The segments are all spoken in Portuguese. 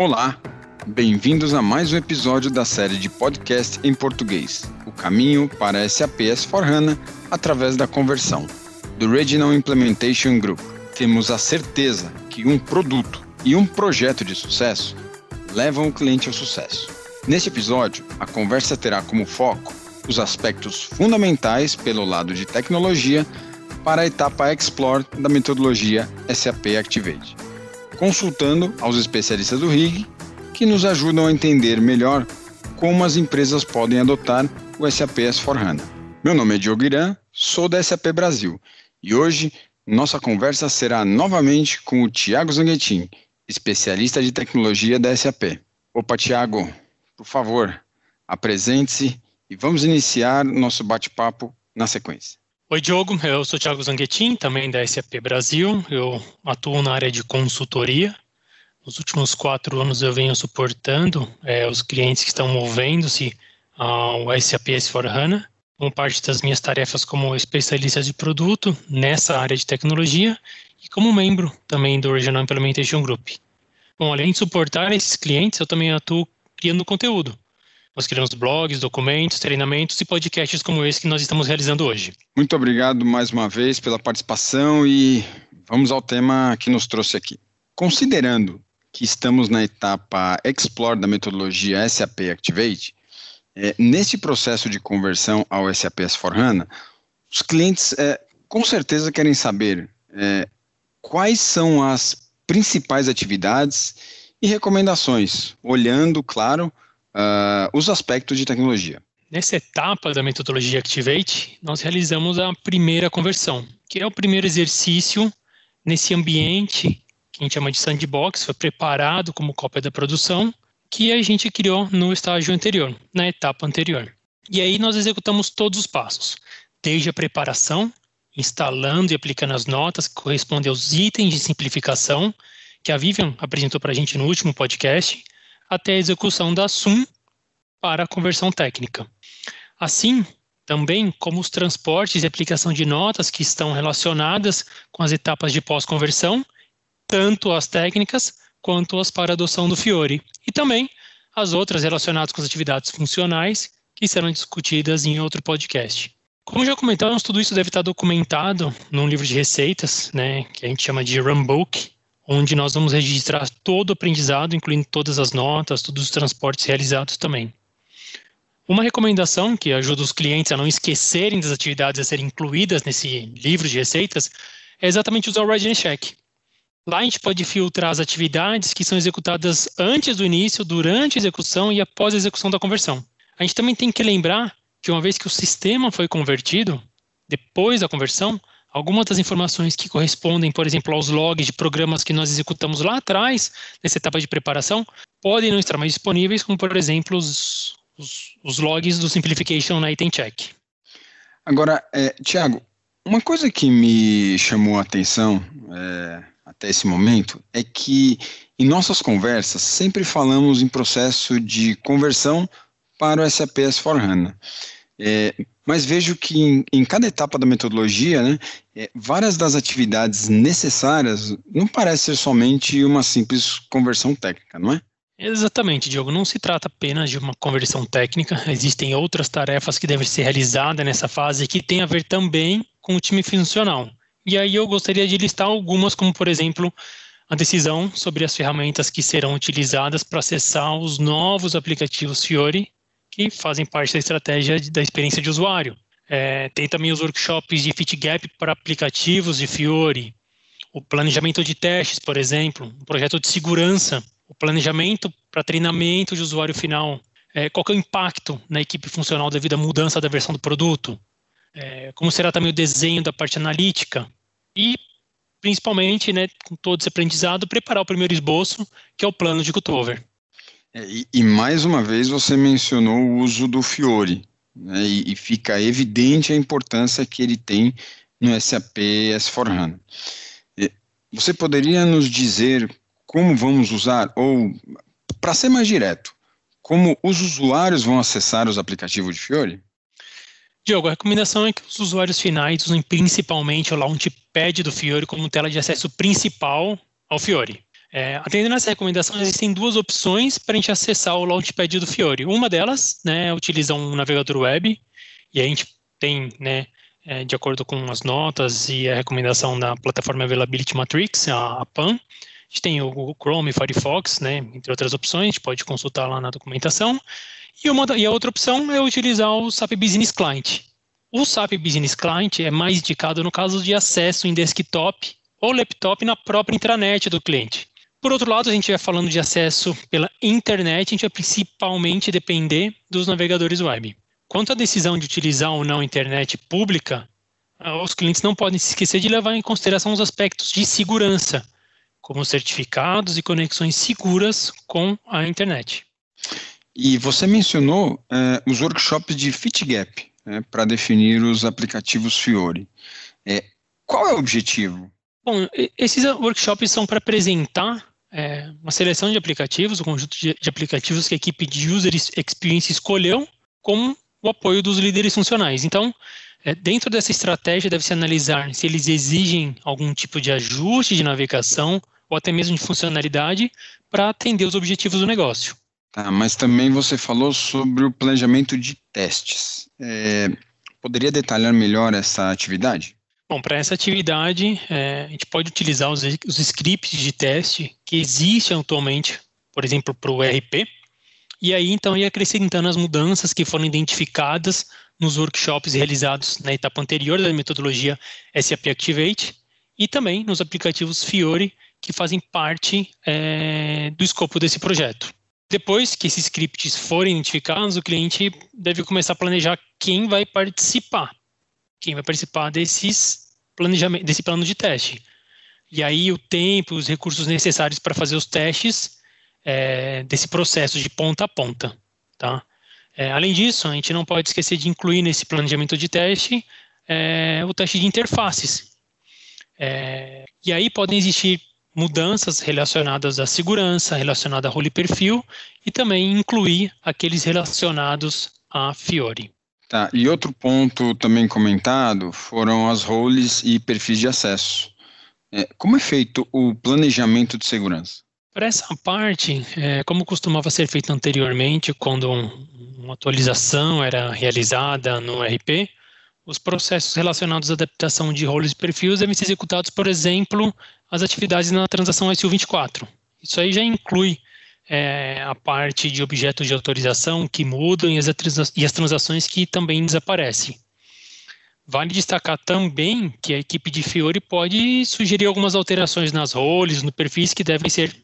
Olá, bem-vindos a mais um episódio da série de podcast em português, O Caminho para SAP S4HANA através da conversão, do Regional Implementation Group. Temos a certeza que um produto e um projeto de sucesso levam o cliente ao sucesso. Neste episódio, a conversa terá como foco os aspectos fundamentais pelo lado de tecnologia para a etapa Explore da metodologia SAP Activate consultando aos especialistas do RIG, que nos ajudam a entender melhor como as empresas podem adotar o SAP S4HANA. Meu nome é Diogo Irã, sou da SAP Brasil e hoje nossa conversa será novamente com o Tiago Zanguetin, especialista de tecnologia da SAP. Opa, Tiago, por favor, apresente-se e vamos iniciar nosso bate-papo na sequência. Oi, Diogo. Eu sou Thiago Zanguetin, também da SAP Brasil. Eu atuo na área de consultoria. Nos últimos quatro anos eu venho suportando é, os clientes que estão movendo-se ao SAP S4HANA, como parte das minhas tarefas como especialista de produto nessa área de tecnologia e como membro também do Regional Implementation Group. Bom, além de suportar esses clientes, eu também atuo criando conteúdo. Nós criamos blogs, documentos, treinamentos e podcasts como esse que nós estamos realizando hoje. Muito obrigado mais uma vez pela participação e vamos ao tema que nos trouxe aqui. Considerando que estamos na etapa Explore da metodologia SAP Activate, é, neste processo de conversão ao SAP S4HANA, os clientes é, com certeza querem saber é, quais são as principais atividades e recomendações, olhando, claro, uh, os aspectos de tecnologia. Nessa etapa da metodologia Activate, nós realizamos a primeira conversão, que é o primeiro exercício nesse ambiente que a gente chama de sandbox, foi preparado como cópia da produção, que a gente criou no estágio anterior, na etapa anterior. E aí nós executamos todos os passos, desde a preparação, instalando e aplicando as notas que correspondem aos itens de simplificação que a Vivian apresentou para a gente no último podcast, até a execução da SUM para a conversão técnica. Assim, também como os transportes e aplicação de notas que estão relacionadas com as etapas de pós-conversão, tanto as técnicas quanto as para adoção do Fiore, e também as outras relacionadas com as atividades funcionais que serão discutidas em outro podcast. Como já comentamos, tudo isso deve estar documentado num livro de receitas, né, que a gente chama de Runbook, onde nós vamos registrar todo o aprendizado, incluindo todas as notas, todos os transportes realizados também. Uma recomendação que ajuda os clientes a não esquecerem das atividades a serem incluídas nesse livro de receitas é exatamente usar o Readiness Check. Lá a gente pode filtrar as atividades que são executadas antes do início, durante a execução e após a execução da conversão. A gente também tem que lembrar que uma vez que o sistema foi convertido, depois da conversão, Algumas das informações que correspondem, por exemplo, aos logs de programas que nós executamos lá atrás, nessa etapa de preparação, podem não estar mais disponíveis, como, por exemplo, os, os, os logs do Simplification Item Check. Agora, é, Tiago, uma coisa que me chamou a atenção é, até esse momento é que em nossas conversas sempre falamos em processo de conversão para o SAP S4HANA. É, mas vejo que em, em, cada etapa da metodologia, né, é, várias das atividades necessárias não parece ser somente uma simples conversão técnica, não é? Exatamente, Diogo. Não se trata apenas de uma conversão técnica, existem outras tarefas que devem ser realizadas nessa fase que tem a ver também com o time funcional. E aí eu gostaria de listar algumas, como por exemplo, a decisão sobre as ferramentas que serão utilizadas para acessar os novos aplicativos Fiori que fazem parte da estratégia da experiência de usuário. É, tem também os workshops de fit gap para aplicativos de Fiori, o planejamento de testes, por exemplo, o projeto de segurança, o planejamento para treinamento de usuário final, é, qual é o impacto na equipe funcional devido à mudança da versão do produto, é, como será também o desenho da parte analítica? E, principalmente, né, com todo esse aprendizado, preparar o primeiro esboço, que é o plano de cutover. É, e, e, mais uma vez você mencionou o uso do Fiore, né, e, e, fica evidente a importância que ele tem no SAP S4HANA. Você poderia nos dizer como vamos usar, ou, para ser mais direto, como os usuários vão acessar os aplicativos de Fiore? Diogo, a recomendação é que os usuários finais usem principalmente o Launchpad do Fiore como tela de acesso principal ao Fiore. É, atendendo essa recomendação, existem duas opções para a gente acessar o Launchpad do Fiore. Uma delas né, utilizar um navegador web, e a gente tem, né, é, de acordo com as notas e a recomendação da plataforma Availability Matrix, a, a PAN, a gente tem o Google Chrome, Firefox, né, entre outras opções, a gente pode consultar lá na documentação. E, uma, e a outra opção é utilizar o SAP Business Client. O SAP Business Client é mais indicado no caso de acesso em desktop ou laptop na própria intranet do cliente. Por outro lado, a gente vai falando de acesso pela internet, a gente vai principalmente depender dos navegadores web. Quanto à decisão de utilizar ou não a internet pública, os clientes não podem se esquecer de levar em consideração os aspectos de segurança, como certificados e conexões seguras com a internet. E você mencionou é, os workshops de FitGap né, para definir os aplicativos Fiore. É, qual é o objetivo? Bom, esses workshops são para apresentar é, uma seleção de aplicativos, um conjunto de, de, aplicativos que a equipe de User Experience escolheu com o apoio dos líderes funcionais. Então, é, dentro dessa estratégia, deve-se analisar se eles exigem algum tipo de ajuste de navegação ou até mesmo de funcionalidade para atender os objetivos do negócio. Tá, mas também você falou sobre o planejamento de testes. É, poderia detalhar melhor essa atividade? Bom, para essa atividade, é, a gente pode utilizar os, os scripts de teste que existem atualmente, por exemplo, para o ERP, e aí então ir acrescentando as mudanças que foram identificadas nos workshops realizados na etapa anterior da metodologia SAP Activate e também nos aplicativos Fiori que fazem parte é, do escopo desse projeto. Depois que esses scripts forem identificados, o cliente deve começar a planejar quem vai participar, quem vai participar desses planejamento, desse plano de teste. E aí o tempo, os recursos necessários para fazer os testes é, desse processo de ponta a ponta, tá? É, além disso, a gente não pode esquecer de incluir nesse planejamento de teste é, o teste de interfaces. É, e aí podem existir mudanças relacionadas à segurança, relacionada a role perfil, e também incluir aqueles relacionados a Fiori. Tá, e outro ponto também comentado foram as roles e perfis de acesso. É, como é feito o planejamento de segurança? Para essa parte, é, como costumava ser feito anteriormente, quando um, uma atualização era realizada no RP, os processos relacionados à adaptação de roles e perfis devem ser executados, por exemplo, as atividades na transação SU24. Isso aí já inclui é, a parte de objetos de autorização que mudam e as, e as transações que também desaparecem. Vale destacar também que a equipe de Fiori pode sugerir algumas alterações nas roles, no perfis que devem ser,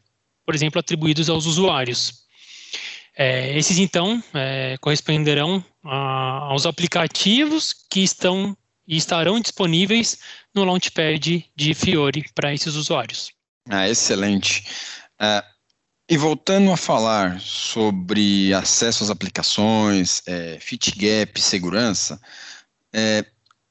por exemplo, atribuídos aos usuários. É, esses, então, é, corresponderão a, aos aplicativos que estão e estarão disponíveis no Launchpad de Fiori para esses usuários. Ah, excelente. Uh, e voltando a falar sobre acesso às aplicações, é, fit gap, segurança, é,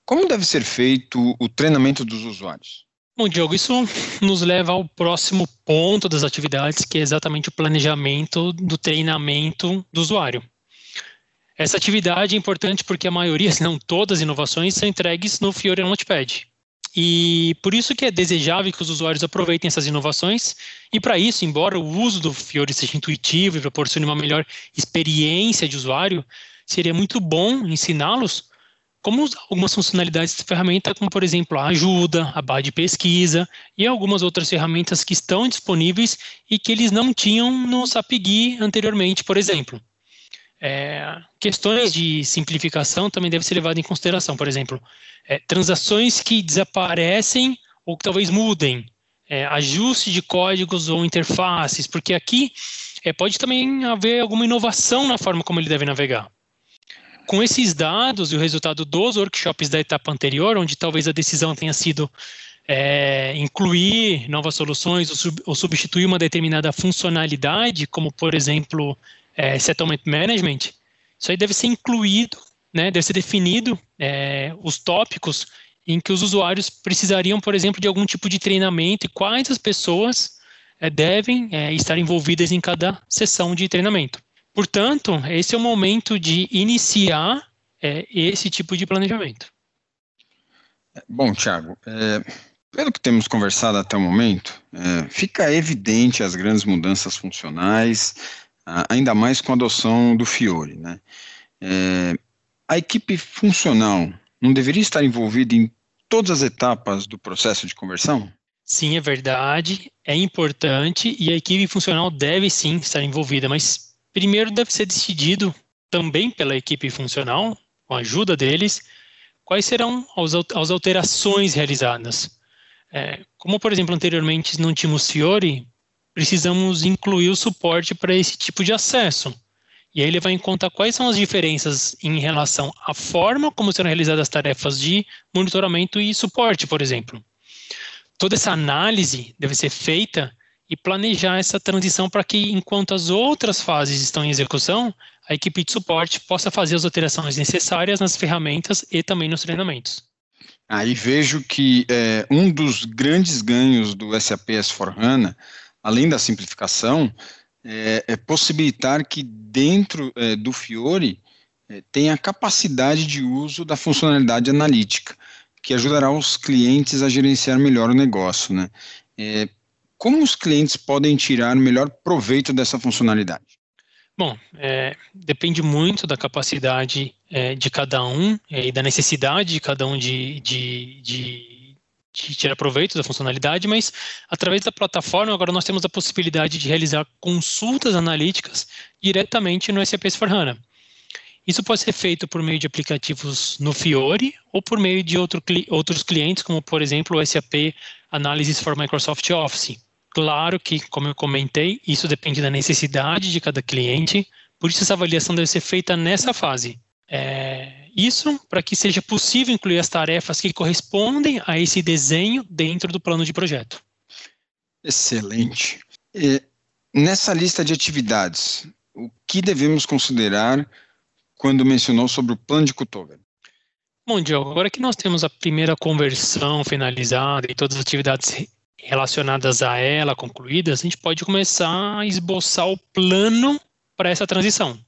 como deve ser feito o treinamento dos usuários? Bom, Diogo, isso nos leva ao próximo ponto das atividades, que é exatamente o planejamento do treinamento do usuário. Essa atividade é importante porque a maioria, se não todas as inovações, são entregues no Fiori Launchpad. E por isso que é desejável que os usuários aproveitem essas inovações. E para isso, embora o uso do Fiori seja intuitivo e proporcione uma melhor experiência de usuário, seria muito bom ensiná-los como algumas funcionalidades da ferramenta, como por exemplo a ajuda, a barra de pesquisa e algumas outras ferramentas que estão disponíveis e que eles não tinham no SAPGui anteriormente, por exemplo. É, questões de simplificação também devem ser levadas em consideração, por exemplo, é, transações que desaparecem ou que talvez mudem, é, ajuste de códigos ou interfaces, porque aqui é, pode também haver alguma inovação na forma como ele deve navegar. Com esses dados e o resultado dos workshops da etapa anterior, onde talvez a decisão tenha sido é, incluir novas soluções ou, sub, ou, substituir uma determinada funcionalidade, como por exemplo é, settlement management, isso aí deve ser incluído, né, deve ser definido é, os tópicos em que os usuários precisariam, por exemplo, de algum tipo de treinamento e quais as pessoas é, devem é, estar envolvidas em cada sessão de treinamento. Portanto, esse é o momento de iniciar é, esse tipo de planejamento. Bom, Tiago, é, Pelo que temos conversado até o momento, é, fica evidente as grandes mudanças funcionais, ainda mais com a adoção do Fiore. Né? É, a equipe funcional não deveria estar envolvida em todas as etapas do processo de conversão? Sim, é verdade, é importante e a equipe funcional deve sim estar envolvida, mas primeiro deve ser decidido também pela equipe funcional, com a ajuda deles, quais serão as alterações realizadas. É, como, por exemplo, anteriormente não tínhamos Fiore, precisamos incluir o suporte para esse tipo de acesso. E aí ele vai contar quais são as diferenças em relação à forma como serão realizadas as tarefas de monitoramento e suporte, por exemplo. Toda essa análise deve ser feita e planejar essa transição para que, enquanto as outras fases estão em execução, a equipe de suporte possa fazer as alterações necessárias nas ferramentas e também nos treinamentos. Aí vejo que é, um dos grandes ganhos do SAP S4HANA, além da simplificação, é, é possibilitar que dentro é, do Fiore é, tenha capacidade de uso da funcionalidade analítica, que ajudará os clientes a gerenciar melhor o negócio. Né? É, como os clientes podem tirar melhor proveito dessa funcionalidade? Bom, é, depende muito da capacidade é, de cada um é, e da necessidade de cada um de, de, de tirar proveito da funcionalidade, mas através da plataforma agora nós temos a possibilidade de realizar consultas analíticas diretamente no SAP S4HANA. Isso pode ser feito por meio de aplicativos no Fiore ou por meio de outro, outros clientes, como por exemplo o SAP Analysis for Microsoft Office. Claro que, como eu comentei, isso depende da necessidade de cada cliente, por isso essa avaliação deve ser feita nessa fase. É, isso para que seja possível incluir as tarefas que correspondem a esse desenho dentro do plano de projeto. Excelente. E nessa lista de atividades, o que devemos considerar quando mencionou sobre o plano de Kutover? Bom, Diogo, agora que nós temos a primeira conversão finalizada e todas as atividades relacionadas a ela concluídas, a gente pode começar a esboçar o plano para essa transição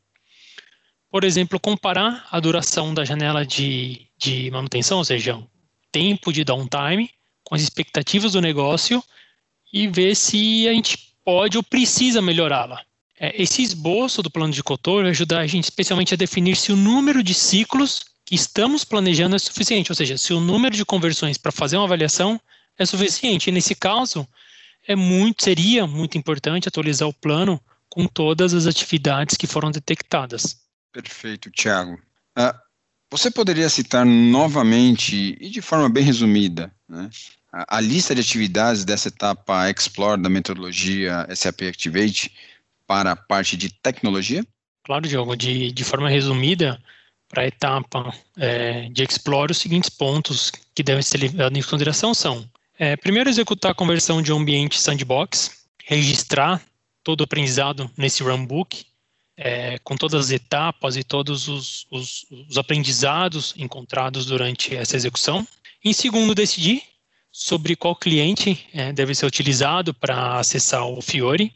por exemplo, comparar a duração da janela de, de manutenção, ou seja, tempo de downtime, com as expectativas do negócio e ver se a gente pode ou precisa melhorá-la. É, esse esboço do plano de cotor vai ajudar a gente especialmente a definir se o número de ciclos que estamos planejando é suficiente, ou seja, se o número de conversões para fazer uma avaliação é suficiente. E nesse caso, é muito, seria muito importante atualizar o plano com todas as atividades que foram detectadas. Perfeito, Tiago. Uh, você poderia citar novamente e de forma bem resumida né, a, a, lista de atividades dessa etapa Explore da metodologia SAP Activate para a parte de tecnologia? Claro, Diogo. De, de forma resumida, para a etapa é, de Explore, os seguintes pontos que devem ser levados em consideração são: é, primeiro, executar a conversão de um ambiente sandbox, registrar todo o aprendizado nesse runbook, é, com todas as etapas e todos os, os, os aprendizados encontrados durante essa execução. Em segundo, decidir sobre qual cliente é, deve ser utilizado para acessar o Fiore.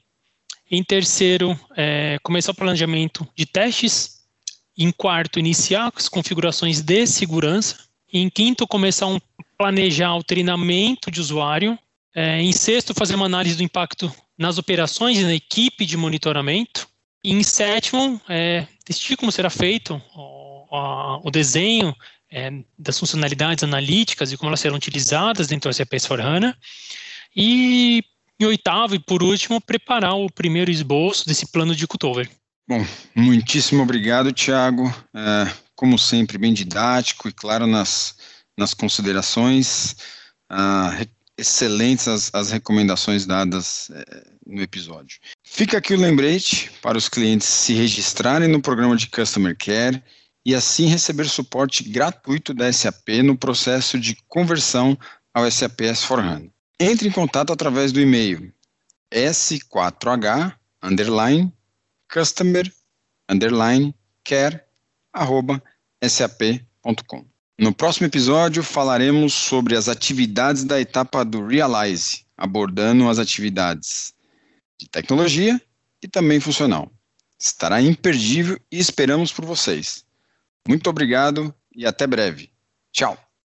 Em terceiro, é, começar o planejamento de testes. Em quarto, iniciar as configurações de segurança. Em quinto, começar um, planejar o treinamento de usuário. É, em sexto, fazer uma análise do impacto nas operações e na equipe de monitoramento. E em sétimo, é, decidir como será feito o, o desenho é, das funcionalidades analíticas e como elas serão utilizadas dentro do SAP S4HANA. E em oitavo e por último, preparar o primeiro esboço desse plano de cutover. Bom, muitíssimo obrigado, Tiago. É, como sempre, bem didático e claro nas, nas considerações. Ah, excelentes as, as recomendações dadas é, no episódio. Fica aqui o lembrete para os clientes se registrarem no programa de Customer Care e assim receber suporte gratuito da SAP no processo de conversão ao SAP S4HANA. Entre em contato através do e-mail s4h underline customer underline care arroba sap.com. No próximo episódio falaremos sobre as atividades da etapa do Realize, abordando as atividades de tecnologia e também funcional. Estará imperdível e esperamos por vocês. Muito obrigado e até breve. Tchau.